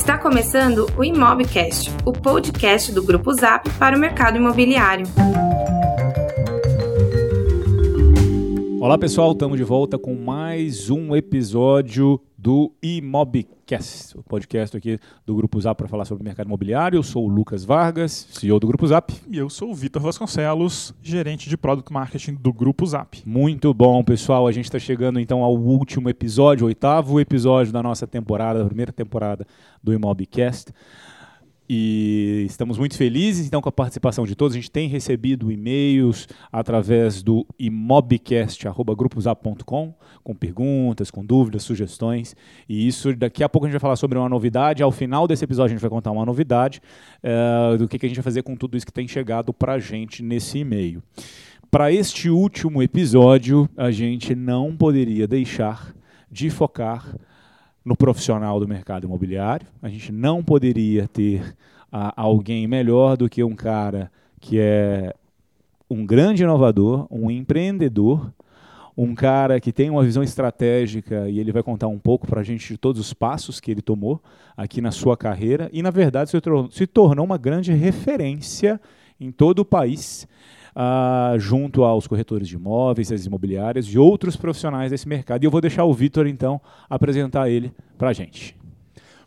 Está começando o Imobcast, o podcast do Grupo Zap para o mercado imobiliário. Olá pessoal, estamos de volta com mais um episódio do Imobcast, o podcast aqui do Grupo Zap para falar sobre o mercado imobiliário. Eu sou o Lucas Vargas, CEO do Grupo Zap. E eu sou o Vitor Vasconcelos, gerente de Product Marketing do Grupo Zap. Muito bom, pessoal. A gente está chegando então ao último episódio, oitavo episódio da nossa temporada, da primeira temporada do Imobcast. E estamos muito felizes então com a participação de todos. A gente tem recebido e-mails através do imobcast@grupozap.com com perguntas, com dúvidas, sugestões. E isso daqui a pouco a gente vai falar sobre uma novidade. Ao final desse episódio a gente vai contar uma novidade uh, do que, que a gente vai fazer com tudo isso que tem chegado para a gente nesse e-mail. Para este último episódio, a gente não poderia deixar de focar no profissional do mercado imobiliário. A gente não poderia ter ah, alguém melhor do que um cara que é um grande inovador, um empreendedor, um cara que tem uma visão estratégica e ele vai contar um pouco para a gente de todos os passos que ele tomou aqui na sua carreira e, na verdade, se, se tornou uma grande referência em todo o país uh, junto aos corretores de imóveis, as imobiliárias e outros profissionais desse mercado. E eu vou deixar o Vitor, então, apresentar ele para a gente.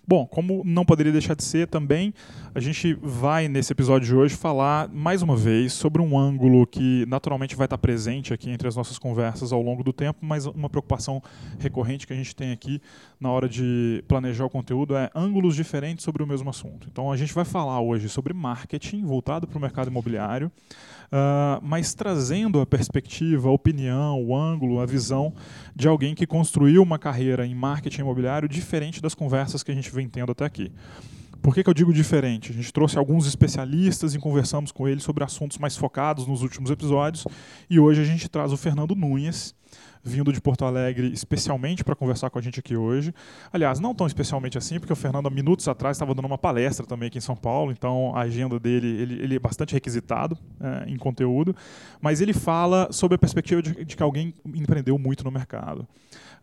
Bom, como não poderia deixar de ser também, a gente vai nesse episódio de hoje falar mais uma vez sobre um ângulo que naturalmente vai estar presente aqui entre as nossas conversas ao longo do tempo, mas uma preocupação recorrente que a gente tem aqui na hora de planejar o conteúdo é ângulos diferentes sobre o mesmo assunto. Então a gente vai falar hoje sobre marketing voltado para o mercado imobiliário. Uh, mas trazendo a perspectiva, a opinião, o ângulo, a visão de alguém que construiu uma carreira em marketing imobiliário diferente das conversas que a gente vem tendo até aqui. Por que, que, eu digo diferente? A gente trouxe alguns especialistas e conversamos com eles sobre assuntos mais focados nos últimos episódios. E hoje a gente traz o Fernando Nunes, vindo de Porto Alegre especialmente para conversar com a gente aqui hoje. Aliás, não tão especialmente assim, porque o Fernando, há minutos atrás, estava dando uma palestra também aqui em São Paulo, então a agenda dele ele, ele é bastante requisitado é, em conteúdo, mas ele fala sobre a perspectiva de, de que alguém empreendeu muito no mercado.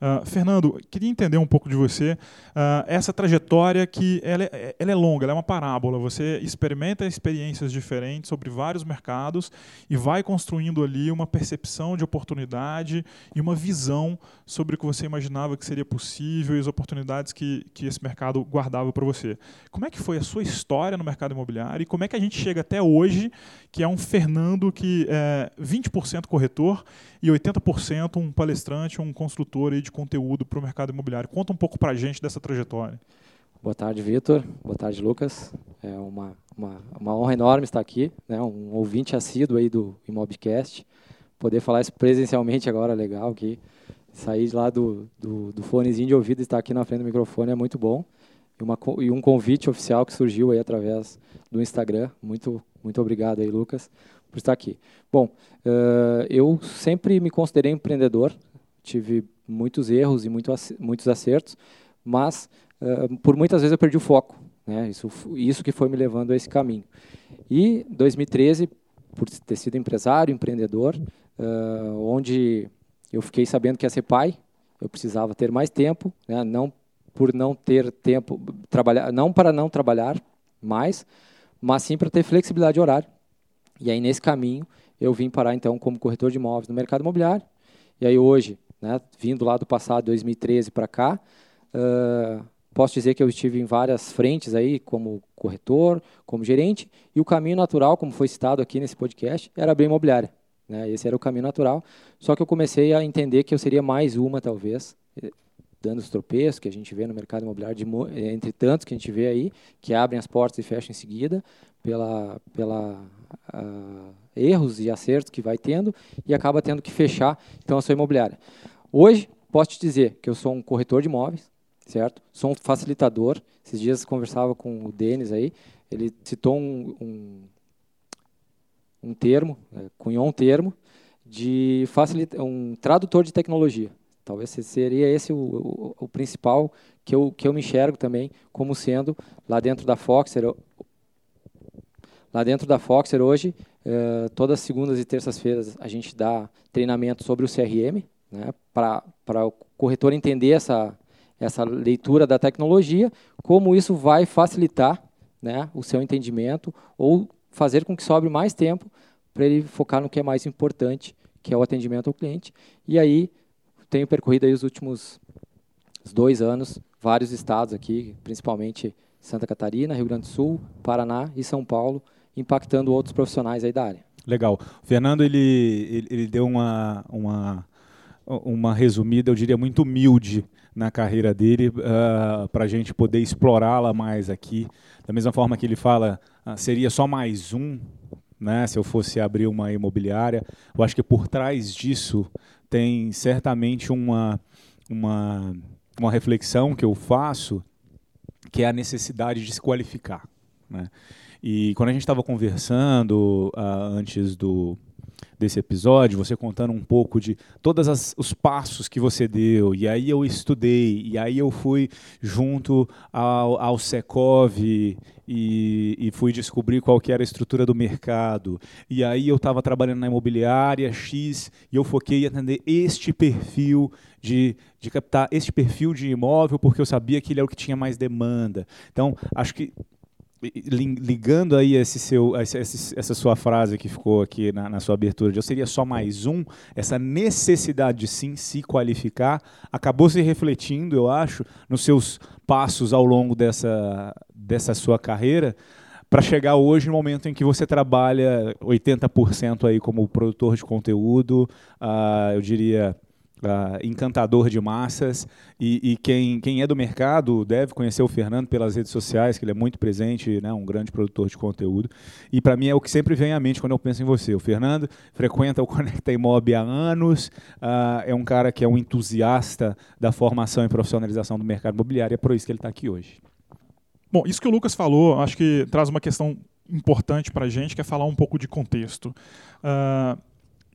Uh, Fernando, queria entender um pouco de você uh, essa trajetória que ela é, ela é, longa, ela é uma parábola. Você experimenta experiências diferentes sobre vários mercados e vai construindo ali uma percepção de oportunidade e uma visão sobre o que você imaginava que seria possível e as oportunidades que, que esse mercado guardava para você. Como é que foi a sua história no mercado imobiliário e como é que a gente chega até hoje, que é um Fernando que é 20% corretor e 80% um palestrante, um construtor de conteúdo para o mercado imobiliário. Conta um pouco para a gente dessa trajetória. Boa tarde, Vitor. Boa tarde, Lucas. É uma, uma, uma, honra enorme estar aqui, né? um ouvinte assíduo aí do Imobcast. Poder falar isso presencialmente agora, legal, que sair lá do, do, do fonezinho de ouvido e estar aqui na frente do microfone é muito bom. E, uma, e um convite oficial que surgiu aí através do Instagram. Muito, muito obrigado aí, Lucas, por estar aqui. Bom, uh, eu sempre me considerei empreendedor, tive muitos erros e muito, muitos acertos, mas uh, por muitas vezes eu perdi o foco. Né? Isso, isso que foi me levando a esse caminho. E 2013, por ter sido empresário, empreendedor, uh, onde eu fiquei sabendo que ia ser pai, eu precisava ter mais tempo, né? não por não ter tempo trabalhar, não para não trabalhar mais, mas sim para ter flexibilidade de horário. E aí nesse caminho eu vim parar então como corretor de imóveis no mercado imobiliário. E aí hoje, né, vindo lá do passado 2013 para cá, uh, posso dizer que eu estive em várias frentes aí como corretor, como gerente, e o caminho natural, como foi citado aqui nesse podcast, era abrir imobiliária. Né? Esse era o caminho natural. Só que eu comecei a entender que eu seria mais uma, talvez, eh, dando os tropeços que a gente vê no mercado imobiliário, de, entre tantos que a gente vê aí, que abrem as portas e fecham em seguida, pela, pela uh, erros e acertos que vai tendo, e acaba tendo que fechar então a sua imobiliária. Hoje, posso te dizer que eu sou um corretor de imóveis, certo? Sou um facilitador. Esses dias conversava com o Denis aí, ele citou um, um, um termo, é, cunhou um termo de facilita um tradutor de tecnologia. Talvez seria esse o, o, o, principal que eu, que eu me enxergo também como sendo lá dentro da Foxer. Lá dentro da Foxer hoje, eh, todas as segundas e terças-feiras a gente dá treinamento sobre o CRM, né, para o corretor entender essa, essa leitura da tecnologia, como isso vai facilitar né, o seu entendimento ou fazer com que sobre mais tempo para ele focar no que é mais importante, que é o atendimento ao cliente. E aí tenho percorrido aí os últimos dois anos vários estados aqui, principalmente Santa Catarina, Rio Grande do Sul, Paraná e São Paulo, impactando outros profissionais aí da área. Legal. O Fernando ele, ele, ele deu uma, uma, uma resumida, eu diria, muito humilde na carreira dele uh, ah, para a gente poder explorá-la mais aqui. Da mesma forma que ele fala, uh, seria só mais um, né, se eu fosse abrir uma imobiliária. Eu acho que por trás disso tem certamente uma, uma, uma reflexão que eu faço, que é a necessidade de se qualificar. Né? E quando a gente estava conversando uh, antes do, desse episódio, você contando um pouco de todos os passos que você deu, e aí eu estudei, e aí eu fui junto ao, ao Secov e, e, fui descobrir qual que era a estrutura do mercado, e aí eu estava trabalhando na imobiliária X, e eu foquei em atender este perfil de, de captar este perfil de imóvel, porque eu sabia que ele é o que tinha mais demanda. Então, acho que ligando aí esse seu, essa sua frase que ficou aqui na, na, sua abertura, de eu seria só mais um, essa necessidade de sim se qualificar, acabou se refletindo, eu acho, nos seus passos ao longo dessa, dessa sua carreira, para chegar hoje no momento em que você trabalha 80% aí como produtor de conteúdo, uh, eu diria Uh, encantador de massas e, e, quem, quem é do mercado deve conhecer o Fernando pelas redes sociais, que ele é muito presente, né, um grande produtor de conteúdo. E para mim é o que sempre vem à mente quando eu penso em você. O Fernando frequenta o Conecta Imob há anos, uh, é um cara que é um entusiasta da formação e profissionalização do mercado imobiliário, é por isso que ele está aqui hoje. Bom, isso que o Lucas falou, acho que traz uma questão importante para a gente, que é falar um pouco de contexto. Uh,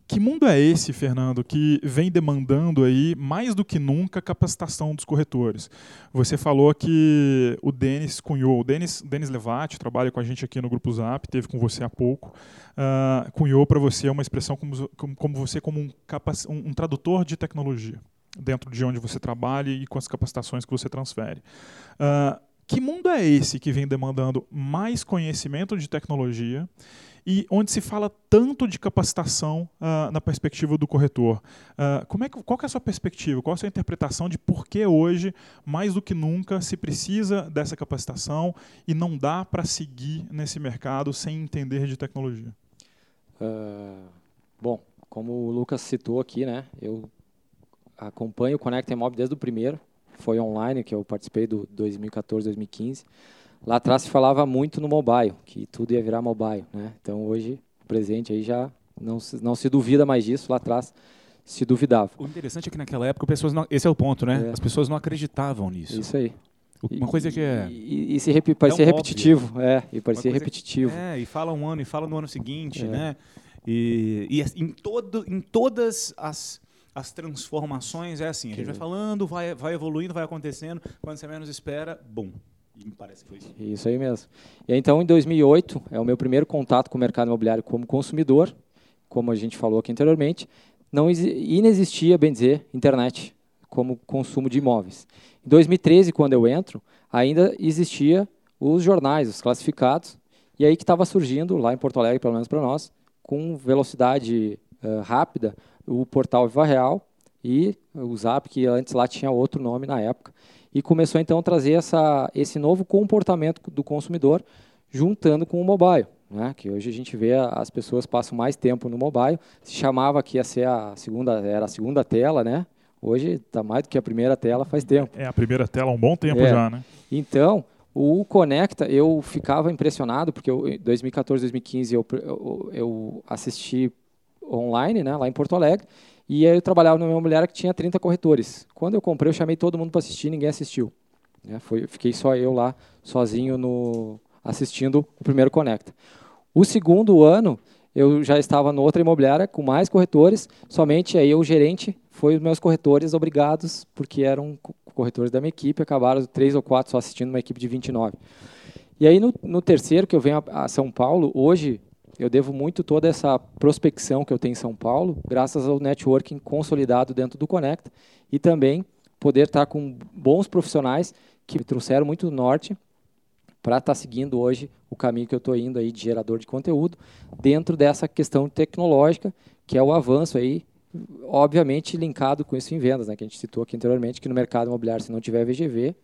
que mundo é esse, Fernando, que vem demandando aí mais do que nunca capacitação dos corretores? Você falou que o Denis cunhou, o Denis, Denis Levati trabalha com a gente aqui no Grupo Zap, teve com você há pouco, uh, cunhou para você uma expressão como, como, como você como um, um, um tradutor de tecnologia dentro de onde você trabalha e com as capacitações que você transfere. Uh, que mundo é esse que vem demandando mais conhecimento de tecnologia e onde se fala tanto de capacitação uh, na perspectiva do corretor. Uh, como é que, qual é a sua perspectiva? Qual é a sua interpretação de por que hoje, mais do que nunca, se precisa dessa capacitação e não dá para seguir nesse mercado sem entender de tecnologia? Uh, bom, como o Lucas citou aqui, né, eu acompanho o Conecta Imob desde o primeiro, foi online, que eu participei do 2014, 2015. Lá atrás se falava muito no mobile, que tudo ia virar mobile, né? Então hoje, o presente aí já não se, não se duvida mais disso, lá atrás se duvidava. O interessante é que naquela época pessoas não, esse é o ponto, né? É. As pessoas não acreditavam nisso. Isso aí. Uma coisa que é. E, e se rep, parecia é repetitivo. É, e parecia repetitivo. Que, é, e fala um ano e fala no ano seguinte, é. né? E, e em, todo, em todas as, as transformações é assim. A gente vai falando, vai, vai evoluindo, vai acontecendo. Quando você menos espera, bum, e me parece que foi isso. Isso aí mesmo. E então, em 2008, é o meu primeiro contato com o mercado imobiliário como consumidor, como a gente falou aqui anteriormente, não inexistia, bem dizer, internet como consumo de imóveis. Em 2013, quando eu entro, ainda existia os jornais, os classificados, e aí que estava surgindo, lá em Porto Alegre, pelo menos para nós, com velocidade uh, rápida, o portal Viva Real e o Zap, que antes lá tinha outro nome na época e começou então a trazer essa, esse novo comportamento do consumidor juntando com o mobile. Né? Que hoje a gente vê as pessoas passam mais tempo no mobile. Se chamava que ia ser a segunda, era a segunda tela, né? Hoje está mais do que a primeira tela faz tempo. É a primeira tela há um bom tempo é. já, né? Então, o Conecta, eu ficava impressionado, porque em 2014, 2015 eu, eu, eu assisti online, né, lá em Porto Alegre, e aí eu trabalhava numa imobiliária que tinha 30 corretores. Quando eu comprei, eu chamei todo mundo para assistir, ninguém assistiu. É, foi, fiquei só eu lá, sozinho, no, assistindo o primeiro Conecta. O segundo ano, eu já estava em outra imobiliária com mais corretores, somente aí o gerente foi os meus corretores obrigados, porque eram corretores da minha equipe, acabaram três ou quatro só assistindo uma equipe de 29. E aí no, no terceiro, que eu venho a, a São Paulo, hoje eu devo muito toda essa prospecção que eu tenho em São Paulo, graças ao networking consolidado dentro do Conecta e também poder estar com bons profissionais que trouxeram muito norte para estar tá seguindo hoje o caminho que eu estou indo aí de gerador de conteúdo dentro dessa questão tecnológica que é o avanço aí obviamente linkado com isso em vendas, né, que a gente citou aqui anteriormente, que no mercado imobiliário, se não tiver VGV,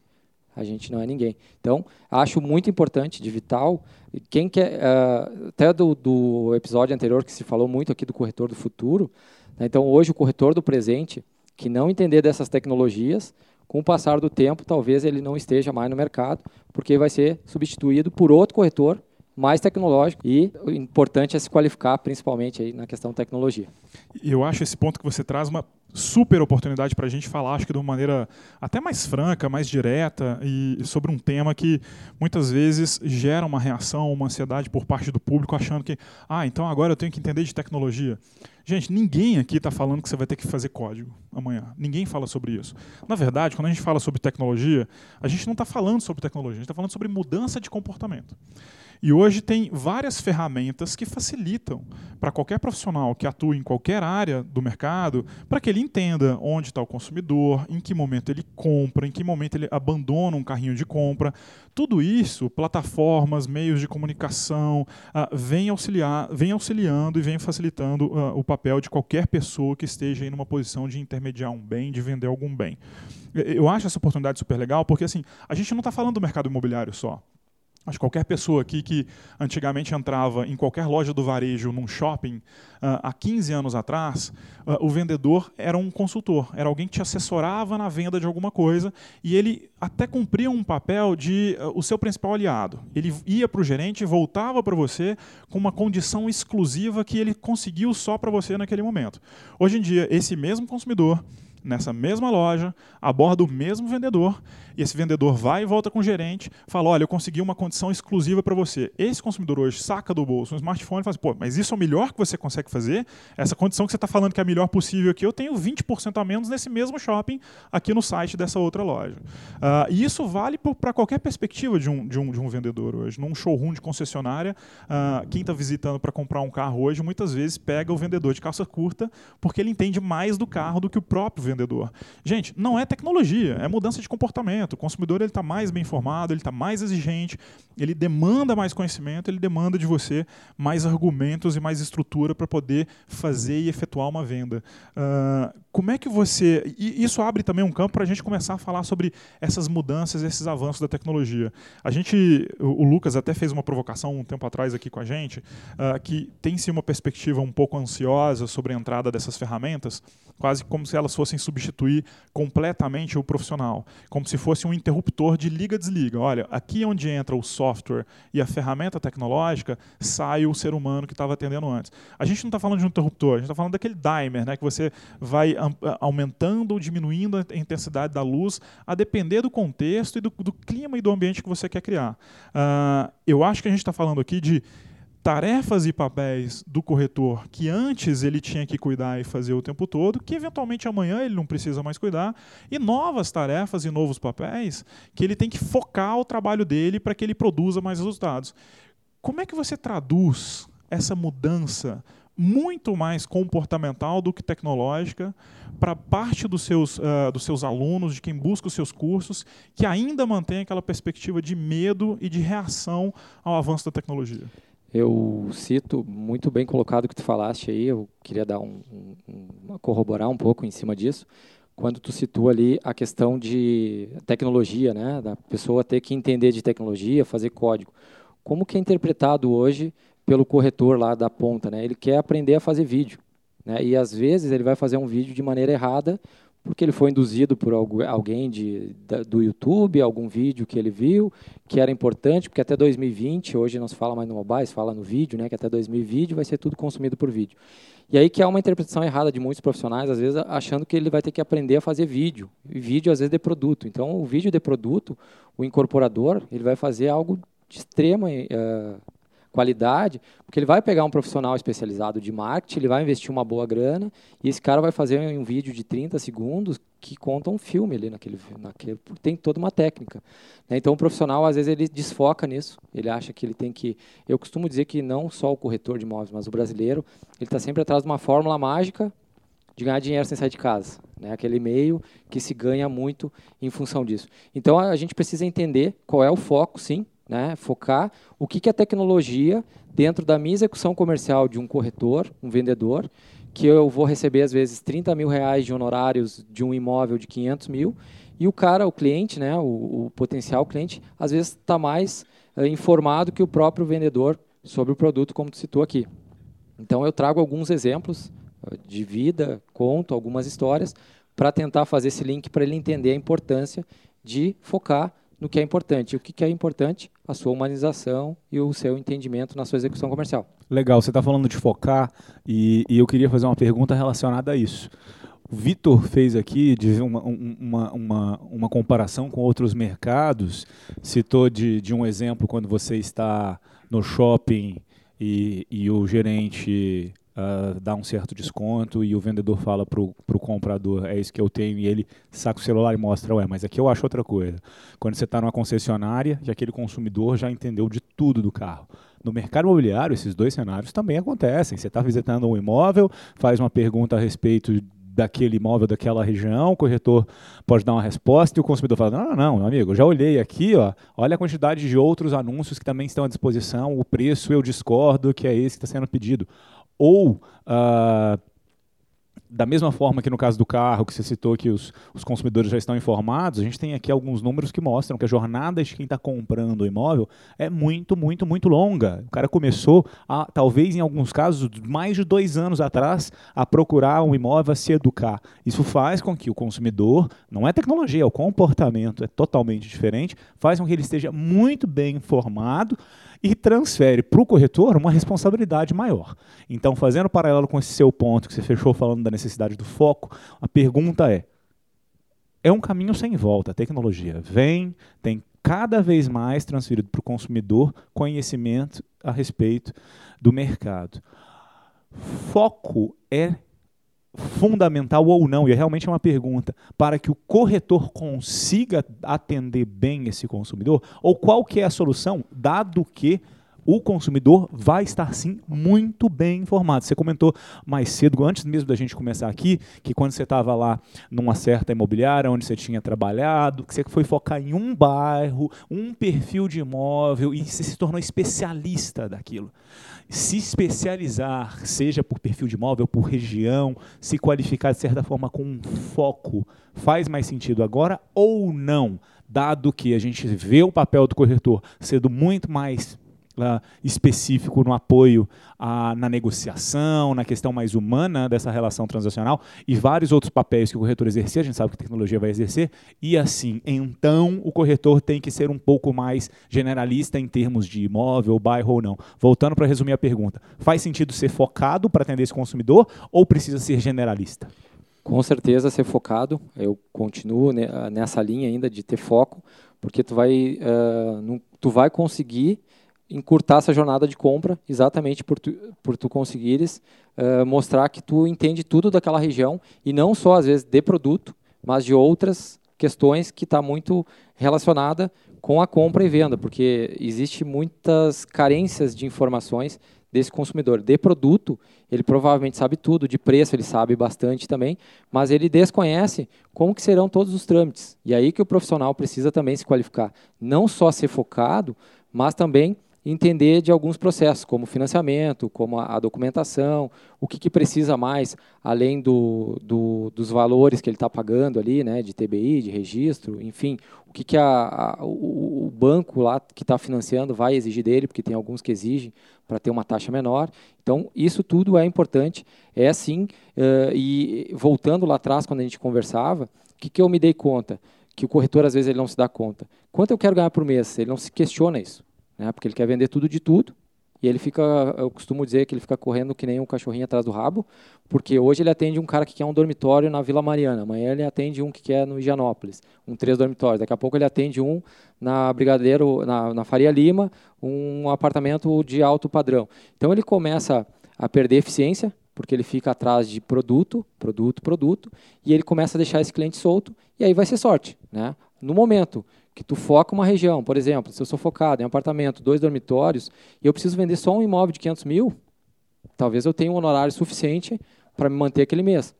a gente não é ninguém. Então, acho muito importante, de vital, quem quer, uh, até do, do, episódio anterior que se falou muito aqui do corretor do futuro, né, então hoje o corretor do presente, que não entender dessas tecnologias, com o passar do tempo, talvez ele não esteja mais no mercado, porque vai ser substituído por outro corretor mais tecnológico e o importante é se qualificar principalmente aí na questão tecnologia. Eu acho esse ponto que você traz uma super oportunidade para a gente falar, acho que de uma maneira até mais franca, mais direta e sobre um tema que muitas vezes gera uma reação, uma ansiedade por parte do público, achando que, ah, então agora eu tenho que entender de tecnologia. Gente, ninguém aqui está falando que você vai ter que fazer código amanhã. Ninguém fala sobre isso. Na verdade, quando a gente fala sobre tecnologia, a gente não está falando sobre tecnologia, a gente está falando sobre mudança de comportamento. E hoje tem várias ferramentas que facilitam para qualquer profissional que atue em qualquer área do mercado, para que ele entenda onde está o consumidor, em que momento ele compra, em que momento ele abandona um carrinho de compra. Tudo isso, plataformas, meios de comunicação, uh, vem, auxiliar, vem auxiliando e vem facilitando uh, o papel de qualquer pessoa que esteja em uma posição de intermediar um bem, de vender algum bem. Eu acho essa oportunidade super legal, porque assim, a gente não está falando do mercado imobiliário só. Acho que qualquer pessoa aqui que antigamente entrava em qualquer loja do varejo, num shopping, uh, há 15 anos atrás, uh, o vendedor era um consultor, era alguém que te assessorava na venda de alguma coisa e ele até cumpria um papel de uh, o seu principal aliado. Ele ia para o gerente e voltava para você com uma condição exclusiva que ele conseguiu só para você naquele momento. Hoje em dia, esse mesmo consumidor nessa mesma loja, aborda o mesmo vendedor, e esse vendedor vai e volta com o gerente, fala: Olha, eu consegui uma condição exclusiva para você. Esse consumidor hoje saca do bolso um smartphone e fala: assim, Pô, mas isso é o melhor que você consegue fazer? Essa condição que você está falando que é a melhor possível aqui, eu tenho 20% a menos nesse mesmo shopping aqui no site dessa outra loja. Uh, e isso vale para qualquer perspectiva de um, de, um, de um vendedor hoje. Num showroom de concessionária, uh, quem está visitando para comprar um carro hoje, muitas vezes pega o vendedor de calça curta porque ele entende mais do carro do que o próprio vendedor. Gente, não é tecnologia, é mudança de comportamento. O consumidor está mais bem informado, ele está mais exigente, ele demanda mais conhecimento, ele demanda de você mais argumentos e mais estrutura para poder fazer e efetuar uma venda. Uh, como é que você. E isso abre também um campo para a gente começar a falar sobre essas mudanças, esses avanços da tecnologia. A gente. O, Lucas até fez uma provocação um tempo atrás aqui com a gente, uh, que tem-se uma perspectiva um pouco ansiosa sobre a entrada dessas ferramentas, quase como se elas fossem substituir completamente o profissional, como se fosse um interruptor de liga-desliga. Olha, aqui onde entra o software e a ferramenta tecnológica, sai o ser humano que estava atendendo antes. A gente não está falando de um interruptor, a gente está falando daquele dimer, né, que você vai aumentando ou diminuindo a intensidade da luz, a depender do contexto e do, do clima e do ambiente que você quer criar. Uh, eu acho que a gente está falando aqui de tarefas e papéis do corretor que antes ele tinha que cuidar e fazer o tempo todo, que eventualmente amanhã ele não precisa mais cuidar, e novas tarefas e novos papéis que ele tem que focar o trabalho dele para que ele produza mais resultados. Como é que você traduz essa mudança muito mais comportamental do que tecnológica para parte dos seus, uh, dos seus alunos, de quem busca os seus cursos, que ainda mantém aquela perspectiva de medo e de reação ao avanço da tecnologia? Eu cito muito bem colocado o que tu falaste aí, eu queria dar um, um, corroborar um pouco em cima disso, quando tu situa ali a questão de tecnologia, né, da pessoa ter que entender de tecnologia, fazer código. Como que é interpretado hoje pelo corretor lá da ponta, né? Ele quer aprender a fazer vídeo, né? E às vezes ele vai fazer um vídeo de maneira errada porque ele foi induzido por alguém de, do YouTube, algum vídeo que ele viu, que era importante, porque até 2020, hoje não se fala mais no mobile, se fala no vídeo, né, que até 2020 vai ser tudo consumido por vídeo. E aí que há uma interpretação errada de muitos profissionais, às vezes achando que ele vai ter que aprender a fazer vídeo, e vídeo às vezes de produto. Então, o vídeo de produto, o incorporador, ele vai fazer algo de extrema uh, qualidade, porque ele vai pegar um profissional especializado de marketing, ele vai investir uma boa grana e esse cara vai fazer um vídeo de 30 segundos que conta um filme ali naquele, naquele tem toda uma técnica. Né? Então o profissional às vezes ele desfoca nisso, ele acha que ele tem que, eu costumo dizer que não só o corretor de imóveis, mas o brasileiro, ele está sempre atrás de uma fórmula mágica de ganhar dinheiro sem sair de casa. Né? Aquele meio que se ganha muito em função disso. Então a gente precisa entender qual é o foco, sim, né? focar o que, que a tecnologia dentro da minha execução comercial de um corretor, um vendedor, que eu vou receber às vezes 30 mil reais de honorários de um imóvel de 500 mil e o cara, o cliente, né, o, o potencial cliente, às vezes está mais uh, informado que o próprio vendedor sobre o produto, como tu citou aqui. Então eu trago alguns exemplos uh, de vida, conto algumas histórias para tentar fazer esse link para ele entender a importância de focar no que é importante. O que é importante? A sua humanização e o seu entendimento na sua execução comercial. Legal, você está falando de focar e, e, eu queria fazer uma pergunta relacionada a isso. O Vitor fez aqui uma, uma, uma, uma, comparação com outros mercados, citou de, de um exemplo quando você está no shopping e, e o gerente uh, dá um certo desconto e o vendedor fala para o comprador, é isso que eu tenho, e ele saca o celular e mostra, ué, mas aqui eu acho outra coisa. Quando você está numa concessionária e aquele consumidor já entendeu de tudo do carro. No mercado imobiliário, esses dois cenários também acontecem. Você está visitando um imóvel, faz uma pergunta a respeito daquele imóvel daquela região, o corretor pode dar uma resposta e o consumidor fala: não, não, não, amigo, já olhei aqui, ó, olha a quantidade de outros anúncios que também estão à disposição, o preço eu discordo que é esse que está sendo pedido ou uh, da mesma forma que no caso do carro, que você citou que os, os, consumidores já estão informados, a gente tem aqui alguns números que mostram que a jornada de quem está comprando o imóvel é muito, muito, muito longa. O cara começou, a, talvez em alguns casos, mais de dois anos atrás, a procurar um imóvel, a se educar. Isso faz com que o consumidor, não é tecnologia, é o comportamento, é totalmente diferente, faz com que ele esteja muito bem informado e transfere para o corretor uma responsabilidade maior. Então, fazendo paralelo com esse seu ponto que você fechou falando da necessidade do foco, a pergunta é: é um caminho sem volta. A tecnologia vem, tem cada vez mais transferido para o consumidor conhecimento a respeito do mercado. Foco é fundamental ou não, e é realmente uma pergunta, para que o corretor consiga atender bem esse consumidor? Ou qual que é a solução, dado que o consumidor vai estar sim muito bem informado. Você comentou mais cedo, antes mesmo da gente começar aqui, que quando você estava lá numa certa imobiliária onde você tinha trabalhado, que você foi focar em um bairro, um perfil de imóvel e você se tornou especialista daquilo. Se especializar, seja por perfil de imóvel, por região, se qualificar de certa forma com um foco, faz mais sentido agora ou não? Dado que a gente vê o papel do corretor sendo muito mais uh, específico no apoio na negociação, na questão mais humana dessa relação transacional e vários outros papéis que o corretor exercia, a gente sabe que a tecnologia vai exercer, e assim, então o corretor tem que ser um pouco mais generalista em termos de imóvel, bairro ou não. Voltando para resumir a pergunta, faz sentido ser focado para atender esse consumidor ou precisa ser generalista? Com certeza ser focado, eu continuo nessa linha ainda de ter foco, porque tu vai, uh, tu vai conseguir encurtar essa jornada de compra, exatamente por tu, por tu conseguires uh, mostrar que tu entende tudo daquela região e não só às vezes de produto, mas de outras questões que está muito relacionada com a compra e venda, porque existe muitas carências de informações desse consumidor. De produto, ele provavelmente sabe tudo, de preço ele sabe bastante também, mas ele desconhece como que serão todos os trâmites. E aí que o profissional precisa também se qualificar, não só ser focado, mas também entender de alguns processos, como financiamento, como a, a documentação, o que, que, precisa mais, além do, do, dos valores que ele está pagando ali, né, de TBI, de registro, enfim, o que, que a, a, o, o, banco lá que está financiando vai exigir dele, porque tem alguns que exigem para ter uma taxa menor. Então, isso tudo é importante, é assim, uh, e voltando lá atrás, quando a gente conversava, o que, que eu me dei conta? Que o corretor, às vezes, ele não se dá conta. Quanto eu quero ganhar por mês? Ele não se questiona isso né? porque ele quer vender tudo de tudo. E ele fica, eu costumo dizer que ele fica correndo que nem um cachorrinho atrás do rabo, porque hoje ele atende um cara que quer um dormitório na Vila Mariana, amanhã ele atende um que quer no Higienópolis, um três dormitórios, daqui a pouco ele atende um na Brigadeiro, na, na Faria Lima, um apartamento de alto padrão. Então ele começa a perder eficiência, porque ele fica atrás de produto, produto, produto, e ele começa a deixar esse cliente solto, e aí vai ser sorte. Né? No momento que tu foca uma região, por exemplo, se eu sou focado em apartamento, dois dormitórios, e eu preciso vender só um imóvel de 500 mil, talvez eu tenha um honorário suficiente para me manter aquele mês.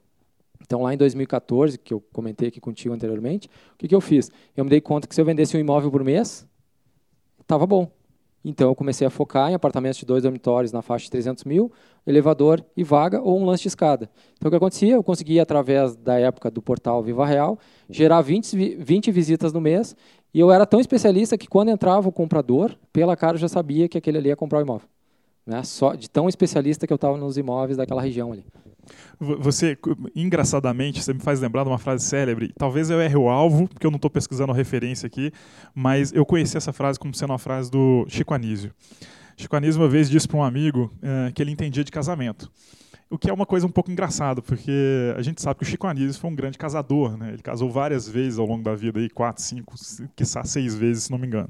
Então, lá em 2014, que eu comentei aqui contigo anteriormente, o que, que eu fiz? Eu me dei conta que se eu vendesse um imóvel por mês, estava bom. Então, eu comecei a focar em apartamentos de dois dormitórios na faixa de 300 mil, elevador e vaga ou um lance de escada. Então, o que acontecia? Eu conseguia, através da época do portal Viva Real, gerar 20, 20 visitas no mês e eu era tão especialista que quando entrava o comprador, pela cara eu já sabia que aquele ali ia comprar o imóvel. Né? Só de tão especialista que eu estava nos imóveis daquela região ali. Você, engraçadamente, você me faz lembrar de uma frase célebre. Talvez eu erre o alvo, porque eu não estou pesquisando a referência aqui, mas eu conheci essa frase como sendo uma frase do Chico Anísio. Chico Anísio uma vez disse para um amigo uh, que ele entendia de casamento. O que é uma coisa um pouco engraçada, porque a gente sabe que o Chico Anísio foi um grande casador, né? Ele casou várias vezes ao longo da vida, aí, quatro, cinco, quiçá seis vezes, se não me engano.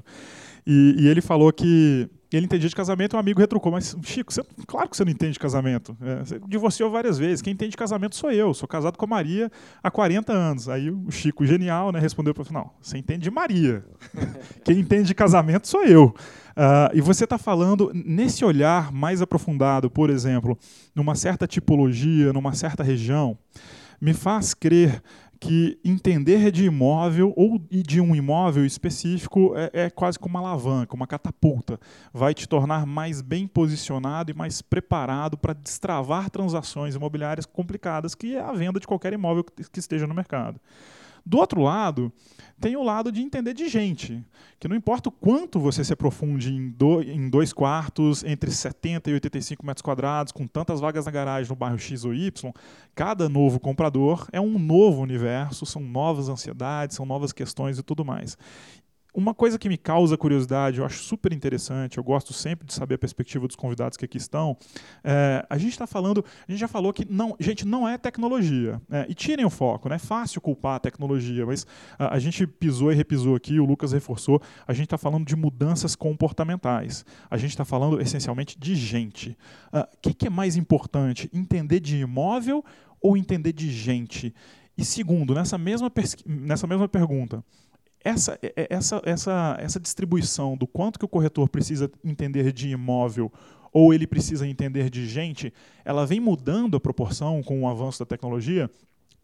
E, e ele falou que ele entendia de casamento, um amigo retrucou, mas Chico, você, claro que você não entende de casamento. É, você divorciou várias vezes. Quem entende de casamento sou eu. Sou casado com a Maria há 40 anos. Aí o Chico, genial, né, respondeu para o final: você entende de Maria. Quem entende de casamento sou eu. Uh, e você está falando nesse olhar mais aprofundado, por exemplo, numa certa tipologia, numa certa região, me faz crer que entender de imóvel ou de um imóvel específico é, é, quase como uma alavanca, uma catapulta. Vai te tornar mais bem posicionado e mais preparado para destravar transações imobiliárias complicadas, que é a venda de qualquer imóvel que esteja no mercado. Do outro lado, tem o lado de entender de gente, que não importa o quanto você se aprofunde em, do, em dois quartos, entre 70 e 85 metros quadrados, com tantas vagas na garagem no bairro X ou Y, cada novo comprador é um novo universo, são novas ansiedades, são novas questões e tudo mais. Uma coisa que me causa curiosidade, eu acho super interessante, eu gosto sempre de saber a perspectiva dos convidados que aqui estão. É, a gente está falando, a gente já falou que não, gente, não é tecnologia. É, e tirem o foco, né? É fácil culpar a tecnologia, mas a, a gente pisou e repisou aqui, o Lucas reforçou, a gente está falando de mudanças comportamentais. A gente está falando essencialmente de gente. O uh, que, que é mais importante? Entender de imóvel ou entender de gente? E segundo, nessa mesma, nessa mesma pergunta, essa, é, é, essa, essa, essa distribuição do quanto que o corretor precisa entender de imóvel ou ele precisa entender de gente, ela vem mudando a proporção com o avanço da tecnologia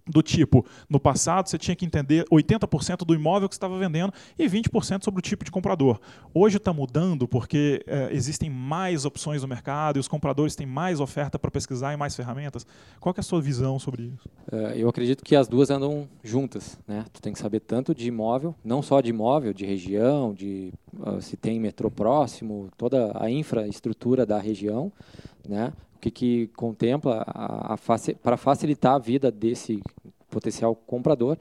do tipo, no passado você tinha que entender 80% do imóvel que você estava vendendo e 20% sobre o tipo de comprador. Hoje está mudando porque é, existem mais opções no mercado e os compradores têm mais oferta para pesquisar e mais ferramentas. Qual é a sua visão sobre isso? Uh, eu acredito que as duas andam juntas. Né? Tu tem que saber tanto de imóvel, não só de imóvel, de região, de uh, se tem metrô próximo, toda a infraestrutura da região, né? O que, que contempla para facilitar a vida desse potencial comprador.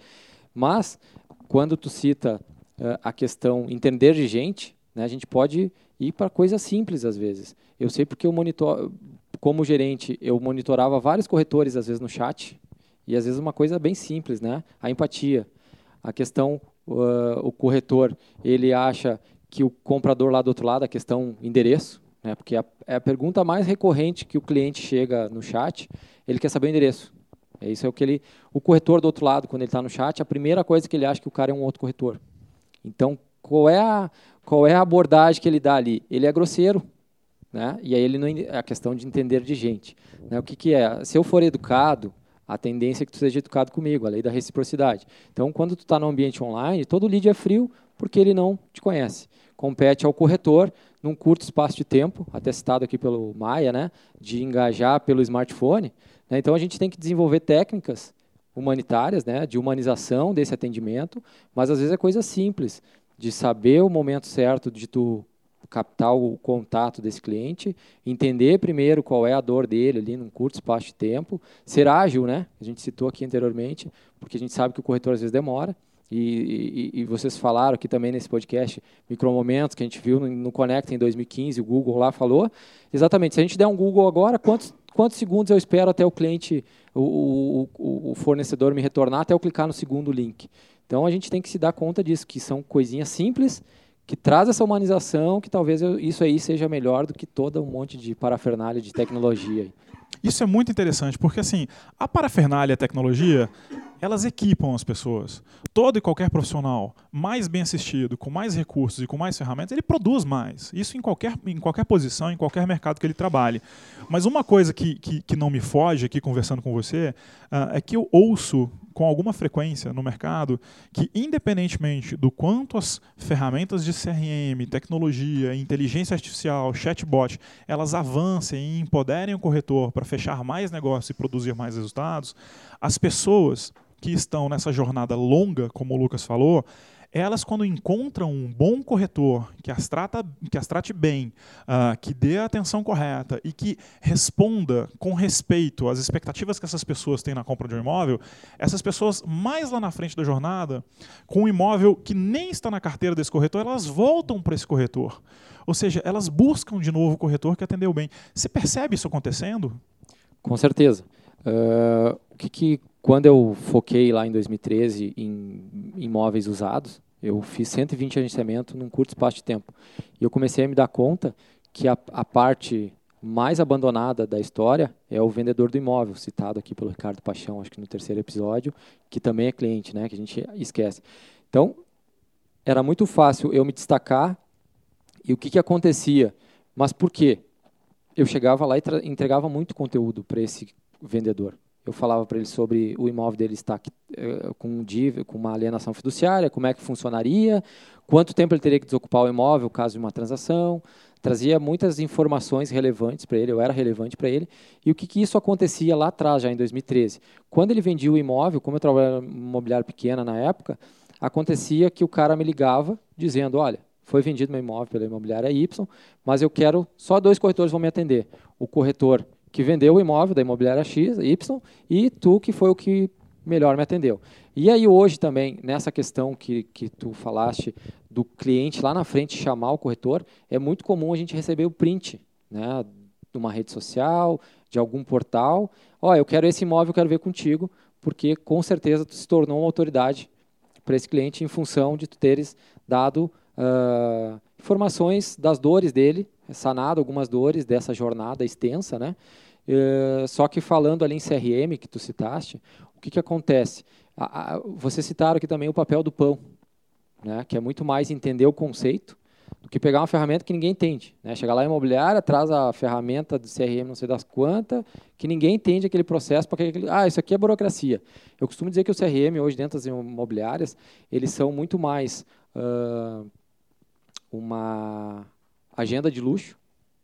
Mas, quando tu cita uh, a questão entender de gente, né, a gente pode ir para coisas simples às vezes. Eu sei porque eu monitor, como gerente, eu monitorava vários corretores às vezes no chat e às vezes uma coisa bem simples, né? A empatia, a questão, uh, o corretor ele acha que o comprador lá do outro lado, a questão endereço, né? Porque a, é a pergunta mais recorrente que o cliente chega no chat, ele quer saber o endereço. É isso é o que ele, o corretor do outro lado, quando ele está no chat, a primeira coisa que ele acha que o cara é um outro corretor. Então, qual é a, qual é a abordagem que ele dá ali? Ele é grosseiro, né? E aí ele não é a questão de entender de gente, né? O que que é? Se eu for educado, a tendência é que tu seja educado comigo, a lei da reciprocidade. Então, quando tu está no ambiente online, todo lead é frio porque ele não te conhece. Compete ao corretor num curto espaço de tempo, até citado aqui pelo Maia, né, de engajar pelo smartphone. Né, então a gente tem que desenvolver técnicas humanitárias, né, de humanização desse atendimento, mas às vezes é coisa simples, de saber o momento certo de tu captar o contato desse cliente, entender primeiro qual é a dor dele ali num curto espaço de tempo, ser ágil, né? A gente citou aqui anteriormente, porque a gente sabe que o corretor às vezes demora, e, e, e, vocês falaram aqui também nesse podcast, micromomentos que a gente viu no, no Conecta em 2015, o Google lá falou. Exatamente, se a gente der um Google agora, quantos, quantos segundos eu espero até o cliente, o, o, o fornecedor me retornar, até eu clicar no segundo link? Então a gente tem que se dar conta disso, que são coisinhas simples, que traz essa humanização, que talvez eu, isso aí seja melhor do que todo um monte de parafernália de tecnologia. Isso é muito interessante, porque assim, a parafernália e a tecnologia, elas equipam as pessoas. Todo e qualquer profissional mais bem assistido, com mais recursos e com mais ferramentas, ele produz mais. Isso em qualquer, em qualquer posição, em qualquer mercado que ele trabalhe. Mas uma coisa que, que, que não me foge aqui conversando com você uh, é que eu ouço com alguma frequência no mercado que, independentemente do quanto as ferramentas de CRM, tecnologia, inteligência artificial, chatbot, elas avancem e empoderem o corretor para fechar mais negócios e produzir mais resultados, as pessoas que estão nessa jornada longa, como o Lucas falou, elas quando encontram um bom corretor que as, trata, que as trate bem, uh, que dê a atenção correta e que responda com respeito às expectativas que essas pessoas têm na compra de um imóvel, essas pessoas mais lá na frente da jornada, com um imóvel que nem está na carteira desse corretor, elas voltam para esse corretor. Ou seja, elas buscam de novo o corretor que atendeu bem. Você percebe isso acontecendo? Com certeza. Uh, o que, que quando eu foquei lá em 2013 em imóveis usados, eu fiz 120 agenciamentos num curto espaço de tempo. E eu comecei a me dar conta que a, a parte mais abandonada da história é o vendedor do imóvel, citado aqui pelo Ricardo Paixão, acho que no terceiro episódio, que também é cliente, né, que a gente esquece. Então, era muito fácil eu me destacar e o que, que acontecia. Mas por quê? Eu chegava lá e entregava muito conteúdo para esse vendedor eu falava para ele sobre o imóvel dele estar uh, com, dívida, com uma alienação fiduciária, como é que funcionaria, quanto tempo ele teria que desocupar o imóvel caso de uma transação, trazia muitas informações relevantes para ele, eu era relevante para ele, e o que, que, isso acontecia lá atrás, já em 2013. Quando ele vendia o imóvel, como eu trabalhava em imobiliário pequena na época, acontecia que o cara me ligava dizendo, olha, foi vendido meu imóvel pela imobiliária Y, mas eu quero, só dois corretores vão me atender. O corretor que vendeu o imóvel da imobiliária X, Y, e tu que foi o que melhor me atendeu. E aí hoje também, nessa questão que, que tu falaste do cliente lá na frente chamar o corretor, é muito comum a gente receber o print né, de uma rede social, de algum portal. Ó, oh, eu quero esse imóvel, eu quero ver contigo, porque com certeza tu se tornou uma autoridade para esse cliente em função de tu teres dado uh, informações das dores dele sanado algumas dores dessa jornada extensa, né? Uh, só que falando ali em CRM, que tu citaste, o que, que acontece? A, a, você citaram aqui também o papel do pão, né? que é muito mais entender o conceito do que pegar uma ferramenta que ninguém entende. Né? Chegar lá em imobiliária, traz a ferramenta do CRM não sei das quantas, que ninguém entende aquele processo, porque aquele, ah, isso aqui é burocracia. Eu costumo dizer que o CRM hoje dentro das imobiliárias, eles são muito mais uh, uma agenda de luxo,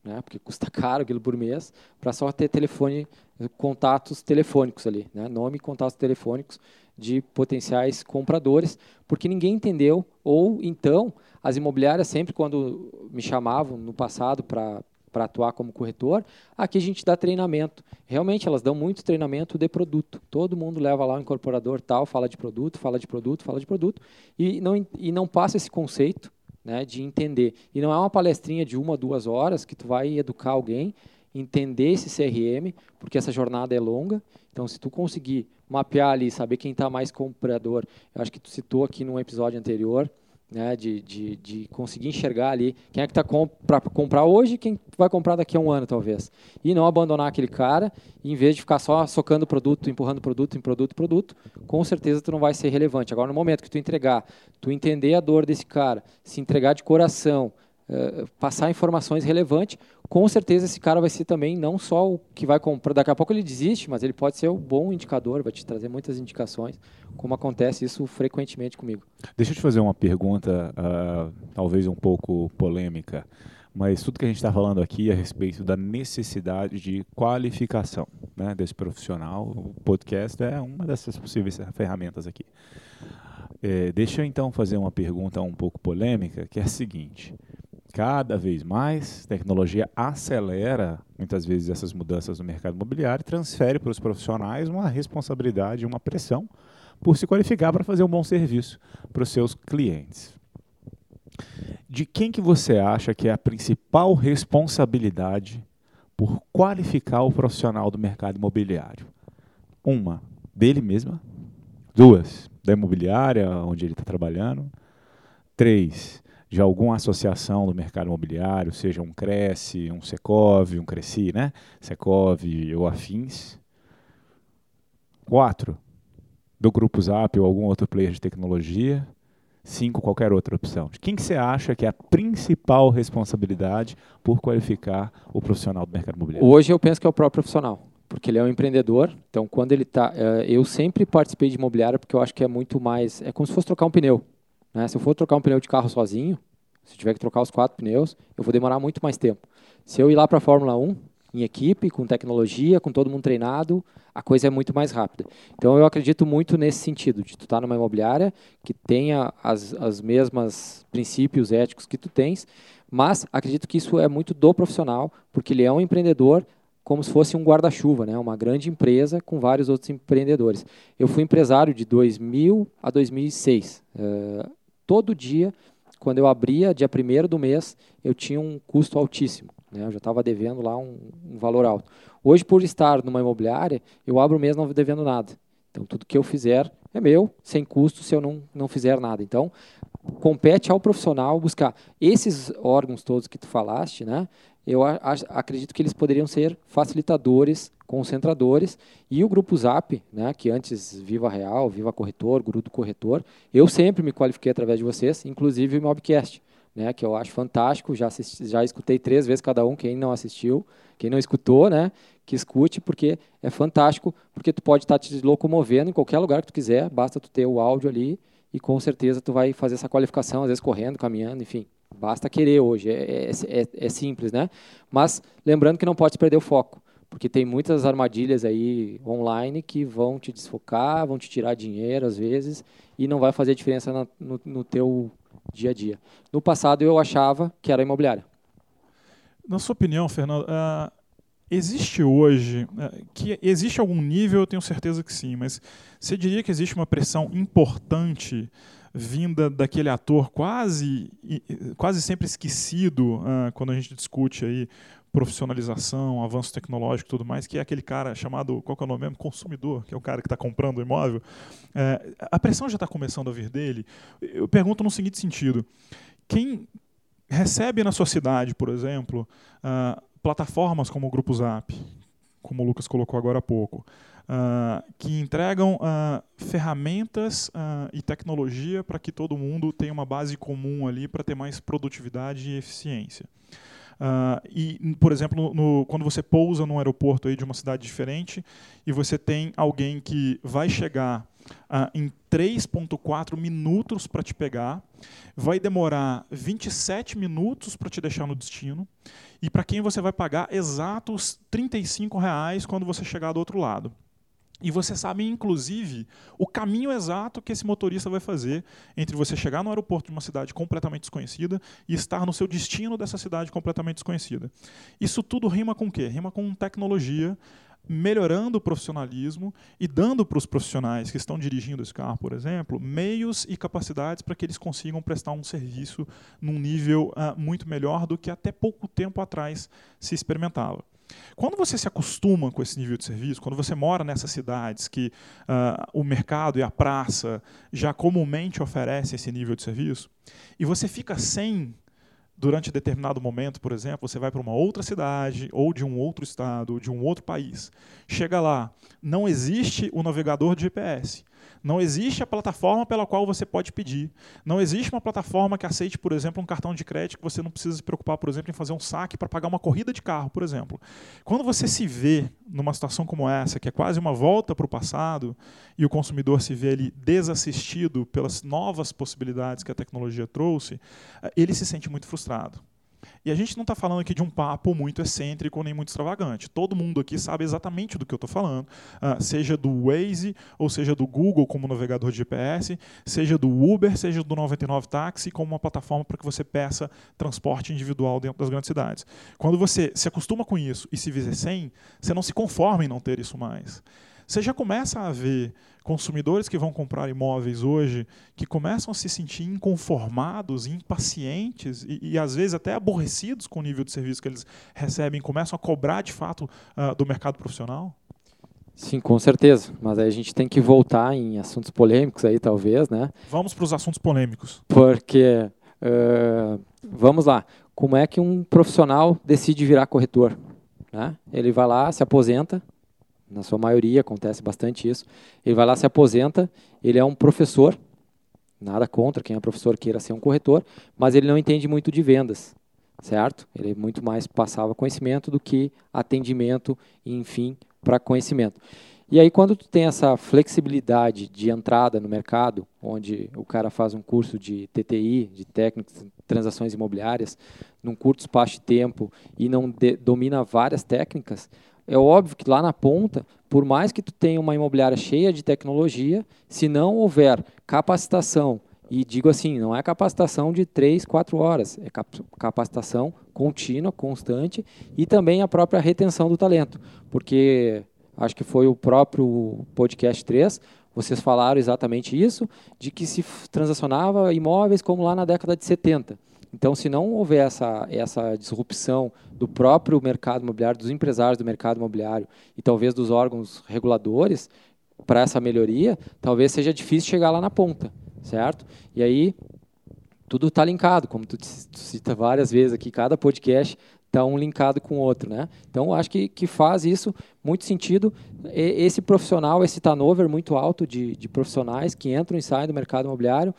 né, porque custa caro aquilo por mês, para só ter telefone, contatos telefônicos ali, né, nome e contatos telefônicos de potenciais compradores, porque ninguém entendeu, ou então as imobiliárias sempre quando me chamavam no passado para para atuar como corretor, aqui a gente dá treinamento. Realmente elas dão muito treinamento de produto. Todo mundo leva lá um incorporador tal, fala de produto, fala de produto, fala de produto e não e não passa esse conceito né, de entender. E não é uma palestrinha de uma, duas horas que tu vai educar alguém, entender esse CRM, porque essa jornada é longa. Então, se tu conseguir mapear ali, saber quem está mais comprador, eu acho que tu citou aqui num episódio anterior, né, de, de, de conseguir enxergar ali quem é que está para comprar hoje e quem vai comprar daqui a um ano, talvez. E não abandonar aquele cara, e em vez de ficar só socando produto, empurrando produto em produto, produto, com certeza tu não vai ser relevante. Agora, no momento que tu entregar, tu entender a dor desse cara, se entregar de coração, uh, passar informações relevantes, com certeza esse cara vai ser também não só o que vai comprar, daqui a pouco ele desiste, mas ele pode ser um bom indicador, vai te trazer muitas indicações, como acontece isso frequentemente comigo. Deixa eu te fazer uma pergunta, uh, talvez um pouco polêmica, mas tudo que a gente está falando aqui é a respeito da necessidade de qualificação né, desse profissional. O podcast é uma dessas possíveis ferramentas aqui. É, deixa eu então fazer uma pergunta um pouco polêmica, que é a seguinte: cada vez mais, tecnologia acelera muitas vezes essas mudanças no mercado imobiliário e transfere para os profissionais uma responsabilidade, uma pressão por se qualificar para fazer um bom serviço para os seus clientes. De quem que você acha que é a principal responsabilidade por qualificar o profissional do mercado imobiliário? Uma, dele mesma. Duas, da imobiliária onde ele está trabalhando. Três, de alguma associação do mercado imobiliário, seja um Cresce, um Secov, um Cresci, né? Secov ou afins. Quatro, do Grupo Zap ou algum outro player de tecnologia. Cinco, qualquer outra opção. Quem que você acha que é a principal responsabilidade por qualificar o profissional do mercado imobiliário? Hoje eu penso que é o próprio profissional, porque ele é um empreendedor. Então, quando ele está, eh, eu sempre participei de imobiliária porque eu acho que é muito mais, é como se fosse trocar um pneu. Né? Se eu for trocar um pneu de carro sozinho, se tiver que trocar os quatro pneus, eu vou demorar muito mais tempo. Se eu ir lá para a Fórmula 1, em equipe, com tecnologia, com todo mundo treinado, a coisa é muito mais rápida. Então eu acredito muito nesse sentido, de tu estar tá numa imobiliária que tenha as, as mesmas princípios éticos que tu tens, mas acredito que isso é muito do profissional, porque ele é um empreendedor como se fosse um guarda-chuva, né? uma grande empresa com vários outros empreendedores. Eu fui empresário de 2000 a 2006. Uh, todo dia, quando eu abria, dia primeiro do mês, eu tinha um custo altíssimo. Né? Eu já estava devendo lá um, um, valor alto. Hoje, por estar numa imobiliária, eu abro o mês não devendo nada. Então, tudo que eu fizer é meu, sem custo, se eu não, não fizer nada. Então, compete ao profissional buscar. Esses órgãos todos que tu falaste, né? Eu acredito que eles poderiam ser facilitadores, concentradores, e o Grupo Zap, né, que antes Viva Real, Viva Corretor, Grupo Corretor, eu sempre me qualifiquei através de vocês, inclusive o Mobcast, né, que eu acho fantástico, já, assisti, já escutei três vezes cada um, quem não assistiu, quem não escutou, né, que escute, porque é fantástico, porque tu pode estar te locomovendo em qualquer lugar que tu quiser, basta tu ter o áudio ali, e com certeza tu vai fazer essa qualificação, às vezes correndo, caminhando, enfim, Basta querer hoje, é, é, é, é, simples, né? Mas lembrando que não pode perder o foco, porque tem muitas armadilhas aí online que vão te desfocar, vão te tirar dinheiro às vezes e não vai fazer diferença na, no, no teu dia a dia. No passado eu achava que era imobiliária. Na sua opinião, Fernando, uh, existe hoje, uh, que existe algum nível, eu tenho certeza que sim, mas você diria que existe uma pressão importante vinda daquele ator quase, quase sempre esquecido uh, quando a gente discute aí profissionalização, avanço tecnológico e tudo mais, que é aquele cara chamado, qual que é o nome mesmo? Consumidor, que é o cara que está comprando o imóvel. É, a pressão já está começando a vir dele. Eu pergunto no seguinte sentido: quem recebe na sociedade, por exemplo, uh, plataformas como o Grupo Zap, como o Lucas colocou agora há pouco, Uh, que entregam uh, ferramentas uh, e tecnologia para que todo mundo tenha uma base comum ali para ter mais produtividade e eficiência. e, por exemplo, no, quando você pousa num aeroporto aí de uma cidade diferente e você tem alguém que vai chegar em 3,4 minutos para te pegar, vai demorar 27 minutos para te deixar no destino e para quem você vai pagar exatos 35 reais quando você chegar do outro lado. E você sabe, inclusive, o caminho exato que esse motorista vai fazer entre você chegar no aeroporto de uma cidade completamente desconhecida e estar no seu destino dessa cidade completamente desconhecida. Isso tudo rima com o quê? Rima com tecnologia, melhorando o profissionalismo e dando para os profissionais que estão dirigindo esse carro, por exemplo, meios e capacidades para que eles consigam prestar um serviço num nível uh, muito melhor do que até pouco tempo atrás se experimentava. Quando você se acostuma com esse nível de serviço, quando você mora nessas cidades que uh, o mercado e a praça já comumente oferecem esse nível de serviço, e você fica sem durante determinado momento, por exemplo, você vai para uma outra cidade, ou de um outro estado, ou de um outro país. Chega lá, não existe o navegador de GPS. Não existe a plataforma pela qual você pode pedir. Não existe uma plataforma que aceite, por exemplo, um cartão de crédito que você não precisa se preocupar, por exemplo, em fazer um saque para pagar uma corrida de carro, por exemplo. Quando você se vê numa situação como essa, que é quase uma volta para o passado, e o consumidor se vê ali desassistido pelas novas possibilidades que a tecnologia trouxe, eh, ele se sente muito frustrado. E a gente não está falando aqui de um papo muito excêntrico nem muito extravagante. Todo mundo aqui sabe exatamente do que eu estou falando, uh, seja do Waze, ou seja do Google como navegador de GPS, seja do Uber, seja do 99 Táxi como uma plataforma para que você peça transporte individual dentro das grandes cidades. Quando você se acostuma com isso e se vê sem, você não se conforma em não ter isso mais. Você já começa a ver consumidores que vão comprar imóveis hoje que começam a se sentir inconformados, impacientes e, e às vezes até aborrecidos com o nível de serviço que eles recebem, começam a cobrar de fato uh, do mercado profissional? Sim, com certeza. Mas aí a gente tem que voltar em assuntos polêmicos aí, talvez, né? Vamos para os assuntos polêmicos. Porque Uh, vamos lá. Como é que um profissional decide virar corretor? Né? Ele vai lá, se aposenta, na sua maioria acontece bastante isso. Ele vai lá, se aposenta, ele é um professor, nada contra quem é professor queira ser um corretor, mas ele não entende muito de vendas, certo? Ele muito mais passava conhecimento do que atendimento, enfim, para conhecimento. E aí, quando tu tem essa flexibilidade de entrada no mercado, onde o cara faz um curso de TTI, de técnicas transações imobiliárias, num curto espaço de tempo e não de, domina várias técnicas, é óbvio que lá na ponta, por mais que tu tenha uma imobiliária cheia de tecnologia, se não houver capacitação, e digo assim, não é capacitação de três, quatro horas, é capacitação contínua, constante, e também a própria retenção do talento, porque acho que foi o próprio podcast 3, vocês falaram exatamente isso, de que se transacionava imóveis como lá na década de 70. Então, se não houver essa, essa disrupção do próprio mercado imobiliário, dos empresários do mercado imobiliário e talvez dos órgãos reguladores para essa melhoria, talvez seja difícil chegar lá na ponta, certo? E aí, tudo está linkado, como tu, cita várias vezes aqui, cada podcast está um linkado com o outro, né? Então, acho que, que faz isso muito sentido. E, esse profissional, esse turnover muito alto de, de profissionais que entram e saem do mercado imobiliário,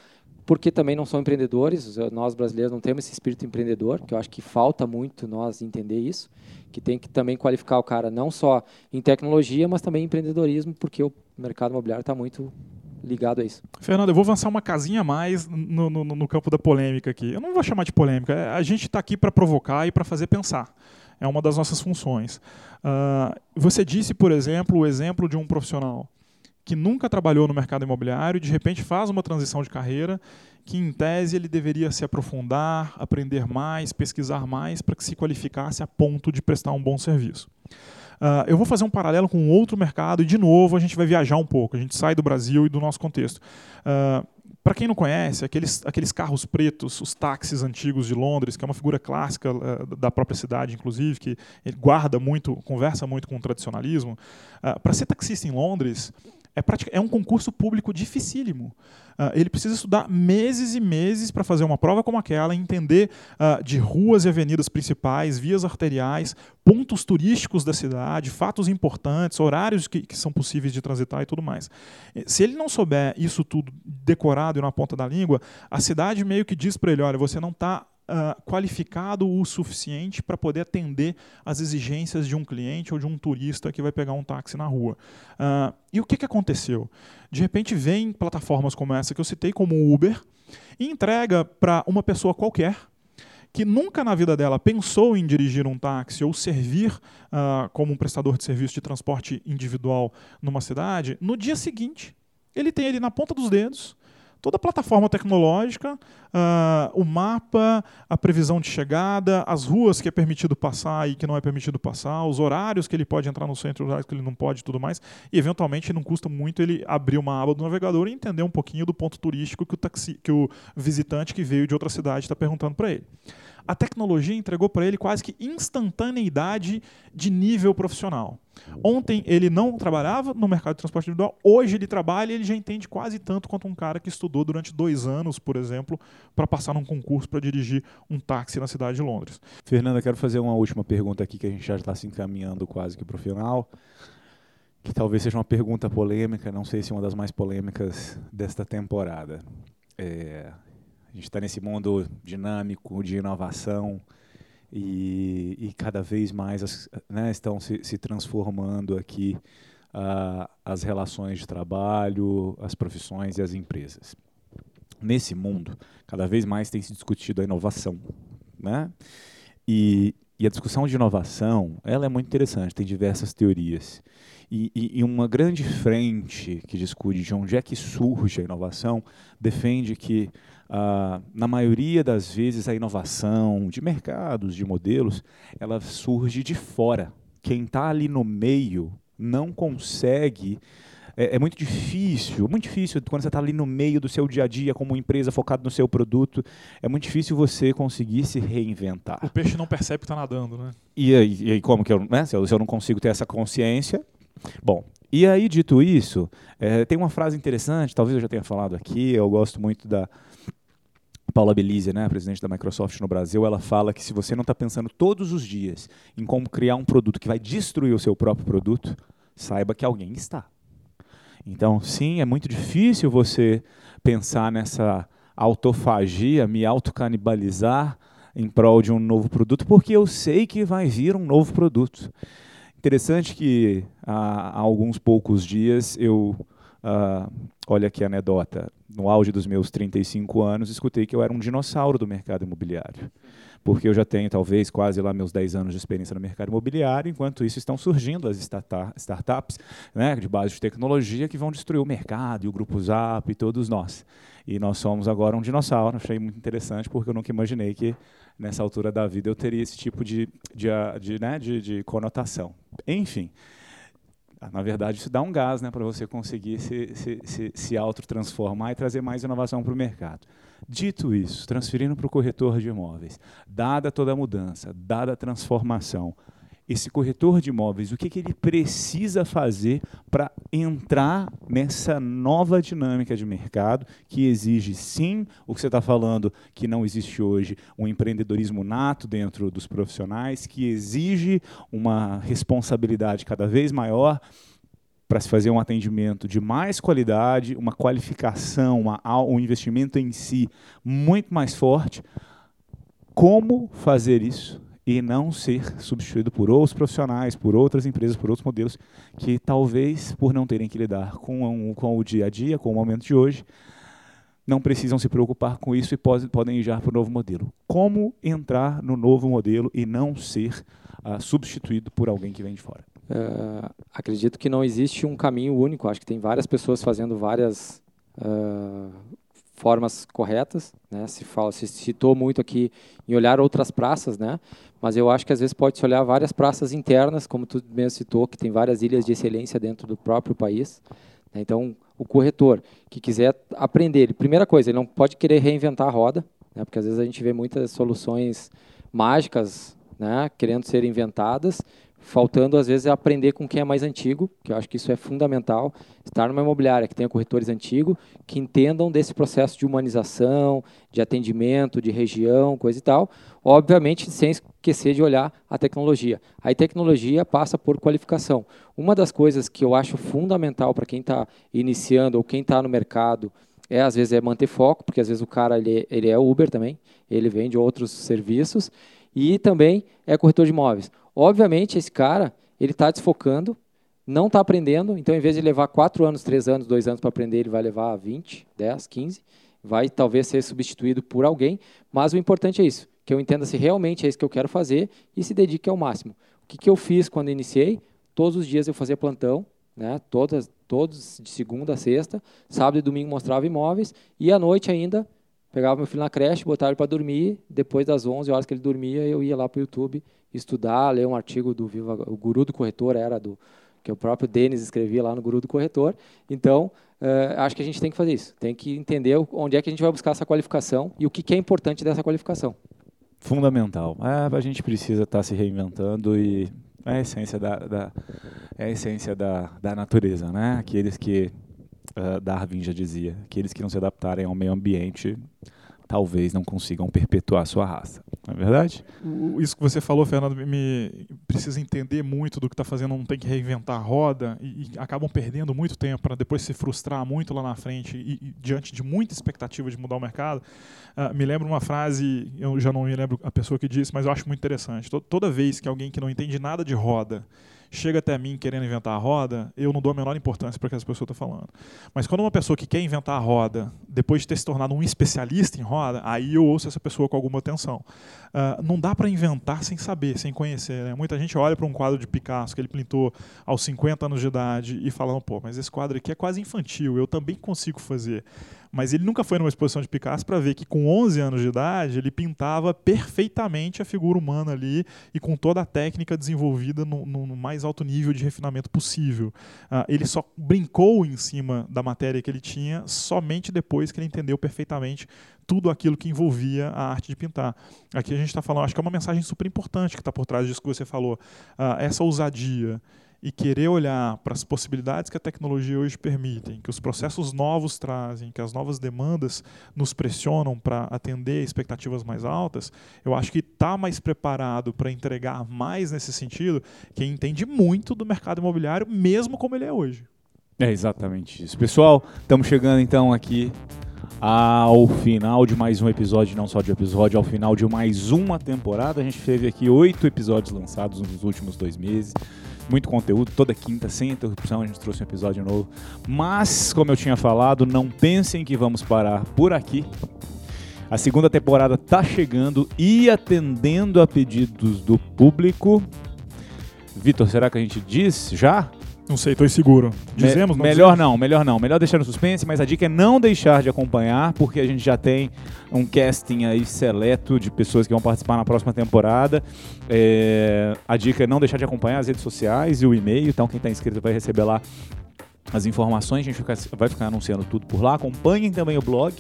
porque também não são empreendedores. Nós brasileiros não temos esse espírito empreendedor, que eu acho que falta muito nós entender isso, que tem que também qualificar o cara não só em tecnologia, mas também em empreendedorismo, porque o mercado imobiliário está muito ligado a isso. Fernando, eu vou avançar uma casinha a mais no, no, no campo da polêmica aqui. Eu não vou chamar de polêmica, é, a gente está aqui para provocar e para fazer pensar. É uma das nossas funções. Uh, você disse, por exemplo, o exemplo de um profissional que nunca trabalhou no mercado imobiliário e de repente faz uma transição de carreira que em tese ele deveria se aprofundar, aprender mais, pesquisar mais para que se qualificasse a ponto de prestar um bom serviço. Uh, eu vou fazer um paralelo com outro mercado e, de novo, a gente vai viajar um pouco. A gente sai do Brasil e do nosso contexto. Uh, para quem não conhece, aqueles, aqueles carros pretos, os táxis antigos de Londres, que é uma figura clássica uh, da própria cidade, inclusive, que guarda muito, conversa muito com o tradicionalismo. para ser taxista em Londres, é, é um concurso público dificílimo. Uh, ele precisa estudar meses e meses para fazer uma prova como aquela, entender uh, de ruas e avenidas principais, vias arteriais, pontos turísticos da cidade, fatos importantes, horários que, que, são possíveis de transitar e tudo mais. Se ele não souber isso tudo decorado e na ponta da língua, a cidade meio que diz para ele: olha, você não está uh, qualificado o suficiente para poder atender às exigências de um cliente ou de um turista que vai pegar um táxi na rua. Uh, e o que, que aconteceu? De repente vem plataformas como essa que eu citei, como o Uber, e entrega para uma pessoa qualquer que nunca na vida dela pensou em dirigir um táxi ou servir uh, como um prestador de serviço de transporte individual numa cidade, no dia seguinte ele tem ele na ponta dos dedos toda a plataforma tecnológica, uh, o mapa, a previsão de chegada, as ruas que é permitido passar e que não é permitido passar, os horários que ele pode entrar no centro, os horários que ele não pode e tudo mais. E, eventualmente, não custa muito ele abrir uma aba do navegador e entender um pouquinho do ponto turístico que o, taxi, que o visitante que veio de outra cidade está perguntando para ele a tecnologia entregou para ele quase que instantaneidade de nível profissional. Ontem ele não trabalhava no mercado de transporte individual, hoje ele trabalha e ele já entende quase tanto quanto um cara que estudou durante dois anos, por exemplo, para passar num concurso para dirigir um táxi na cidade de Londres. Fernanda, quero fazer uma última pergunta aqui que a gente já está se encaminhando quase que para o final que talvez seja uma pergunta polêmica, não sei se uma das mais polêmicas desta temporada. É, a gente está nesse mundo dinâmico de inovação e, e cada vez mais né, estão se, se, transformando aqui uh, as relações de trabalho, as profissões e as empresas. Nesse mundo, cada vez mais tem se discutido a inovação. Né? E, e a discussão de inovação ela é muito interessante, tem diversas teorias. E, e, e, uma grande frente que discute de onde é que surge a inovação defende que ah, na maioria das vezes, a inovação de mercados, de modelos, ela surge de fora. Quem está ali no meio não consegue. É, é, muito difícil, muito difícil quando você está ali no meio do seu dia a dia como empresa focado no seu produto, é muito difícil você conseguir se reinventar. O peixe não percebe que está nadando, né? E aí, e aí como que eu, né? Se eu, se eu não consigo ter essa consciência, bom, e aí, dito isso, é, tem uma frase interessante, talvez eu já tenha falado aqui, eu gosto muito da, Paula Belize, né, a presidente da Microsoft no Brasil, ela fala que se você não está pensando todos os dias em como criar um produto que vai destruir o seu próprio produto, saiba que alguém está. Então, sim, é muito difícil você pensar nessa autofagia, me autocanibalizar em prol de um novo produto, porque eu sei que vai vir um novo produto. Interessante que há, há alguns poucos dias eu, uh, olha a anedota, no auge dos meus 35 anos, escutei que eu era um dinossauro do mercado imobiliário porque eu já tenho talvez quase lá meus 10 anos de experiência no mercado imobiliário, enquanto isso estão surgindo as startups né, de base de tecnologia que vão destruir o mercado e o Grupo Zap e todos nós. E nós somos agora um dinossauro, achei muito interessante, porque eu nunca imaginei que nessa altura da vida eu teria esse tipo de, de, de, né, de, de conotação. Enfim, na verdade, isso dá um gás né, para você conseguir se, se, se, se autotransformar e trazer mais inovação para o mercado. Dito isso, transferindo para o corretor de imóveis, dada toda a mudança, dada a transformação, esse corretor de imóveis, o que, que ele precisa fazer para entrar nessa nova dinâmica de mercado que exige, sim, o que você está falando, que não existe hoje, um empreendedorismo nato dentro dos profissionais, que exige uma responsabilidade cada vez maior para se fazer um atendimento de mais qualidade, uma qualificação, uma, um investimento em si muito mais forte. Como fazer isso e não ser substituído por outros profissionais, por outras empresas, por outros modelos que talvez, por não terem que lidar com, com o dia a dia, com o momento de hoje, não precisam se preocupar com isso e pode, podem ir para o novo modelo. Como entrar no novo modelo e não ser uh, substituído por alguém que vem de fora? Uh, acredito que não existe um caminho único. Acho que tem várias pessoas fazendo várias uh, formas corretas. Né? Se, fala, se citou muito aqui em olhar outras praças, né? Mas eu acho que às vezes pode se olhar várias praças internas, como tu mesmo citou, que tem várias ilhas de excelência dentro do próprio país. Né? Então, o corretor que quiser aprender, primeira coisa, ele não pode querer reinventar a roda, né? porque às vezes a gente vê muitas soluções mágicas né? querendo ser inventadas faltando às vezes aprender com quem é mais antigo, que eu acho que isso é fundamental, estar numa imobiliária que tenha corretores antigos, que entendam desse processo de humanização, de atendimento, de região, coisa e tal, obviamente sem esquecer de olhar a tecnologia. A tecnologia passa por qualificação. Uma das coisas que eu acho fundamental para quem está iniciando ou quem está no mercado é às vezes é manter foco, porque às vezes o cara ele, ele é Uber também, ele vende outros serviços e também é corretor de imóveis. Obviamente, esse cara, ele está desfocando, não está aprendendo, então, em vez de levar 4 anos, 3 anos, 2 anos para aprender, ele vai levar 20, 10, 15, vai talvez ser substituído por alguém, mas o importante é isso, que eu entenda se realmente é isso que eu quero fazer e se dedique ao máximo. O que, que eu fiz quando iniciei? Todos os dias eu fazia plantão, né, todas, todos de segunda a sexta, sábado e domingo mostrava imóveis, e à noite ainda pegava meu filho na creche, botava ele para dormir, depois das 11 horas que ele dormia, eu ia lá para o YouTube estudar, ler um artigo do Viva, o Guru do Corretor era do que o próprio Denis escrevia lá no Guru do Corretor. Então, uh, acho que a gente tem que fazer isso, tem que entender onde é que a gente vai buscar essa qualificação e o que, que é importante dessa qualificação. Fundamental. É, a gente precisa estar tá se reinventando e é a essência da, da é a essência da, da natureza, né? Aqueles que uh, Darwin já dizia, aqueles que não se adaptarem ao meio ambiente talvez não consigam perpetuar sua raça. Não é verdade? Isso que você falou, Fernando, me precisa entender muito do que está fazendo, não tem que reinventar a roda e, e acabam perdendo muito tempo para depois se frustrar muito lá na frente e, e, diante de muita expectativa de mudar o mercado. Uh, me lembro uma frase, eu já não me lembro a pessoa que disse, mas eu acho muito interessante. Toda vez que alguém que não entende nada de roda chega até mim querendo inventar a roda, eu não dou a menor importância para o que essa pessoa está falando. Mas quando uma pessoa que quer inventar a roda, depois de ter se tornado um especialista em roda, aí eu ouço essa pessoa com alguma atenção. Uh, não dá para inventar sem saber, sem conhecer. Né? Muita gente olha para um quadro de Picasso que ele pintou aos 50 anos de idade e fala, pô, mas esse quadro aqui é quase infantil, eu também consigo fazer. Mas ele nunca foi numa exposição de Picasso para ver que com 11 anos de idade ele pintava perfeitamente a figura humana ali e com toda a técnica desenvolvida no, no, no mais alto nível de refinamento possível. Uh, ele só brincou em cima da matéria que ele tinha somente depois que ele entendeu perfeitamente tudo aquilo que envolvia a arte de pintar. Aqui a gente está falando, acho que é uma mensagem super importante que está por trás disso que você falou. Uh, essa ousadia e querer olhar para as possibilidades que a tecnologia hoje permitem, que os processos novos trazem, que as novas demandas nos pressionam para atender expectativas mais altas, eu acho que está mais preparado para entregar mais nesse sentido quem entende muito do mercado imobiliário, mesmo como ele é hoje. É exatamente isso. Pessoal, estamos chegando então aqui ao final de mais um episódio, não só de episódio, ao final de mais uma temporada. A gente teve aqui oito episódios lançados nos últimos dois meses muito conteúdo, toda quinta, sem interrupção, a gente trouxe um episódio novo. Mas, como eu tinha falado, não pensem que vamos parar por aqui. A segunda temporada está chegando e atendendo a pedidos do público. Vitor, será que a gente diz já? Não sei, estou inseguro. Dizemos? Me não melhor dizemos? não, melhor não. Melhor deixar no suspense, mas a dica é não deixar de acompanhar, porque a gente já tem um casting aí seleto de pessoas que vão participar na próxima temporada. É, a dica é não deixar de acompanhar as redes sociais e o e-mail, então quem está inscrito vai receber lá as informações, a gente vai ficar anunciando tudo por lá. Acompanhem também o blog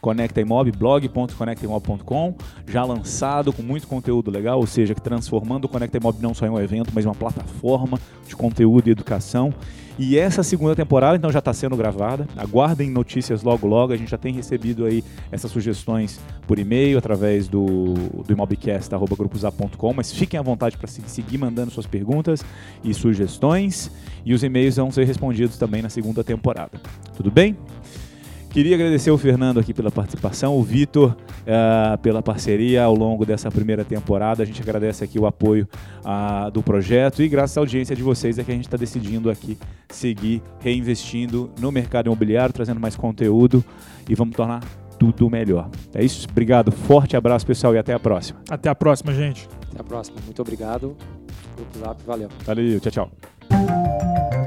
Conecta Imob, blog.conectaimob.com, já lançado com muito conteúdo legal, ou seja, transformando o Conecta Imob não só em um evento, mas uma plataforma de conteúdo e educação. E essa segunda temporada, então, já está sendo gravada. Aguardem notícias logo logo. A gente já tem recebido aí essas sugestões por e-mail, através do, do imobcast.grupos.com, mas fiquem à vontade para seguir mandando suas perguntas e sugestões. E os e-mails vão ser respondidos também na segunda temporada. Tudo bem? Queria agradecer o Fernando aqui pela participação, o Vitor uh, pela parceria ao longo dessa primeira temporada. A gente agradece aqui o apoio uh, do projeto e graças à audiência de vocês é que a gente está decidindo aqui seguir reinvestindo no mercado imobiliário, trazendo mais conteúdo e vamos tornar tudo melhor. É isso, obrigado, forte abraço pessoal e até a próxima. Até a próxima, gente. Até a próxima, muito obrigado. Grupo Zap, valeu. Valeu, tchau, tchau.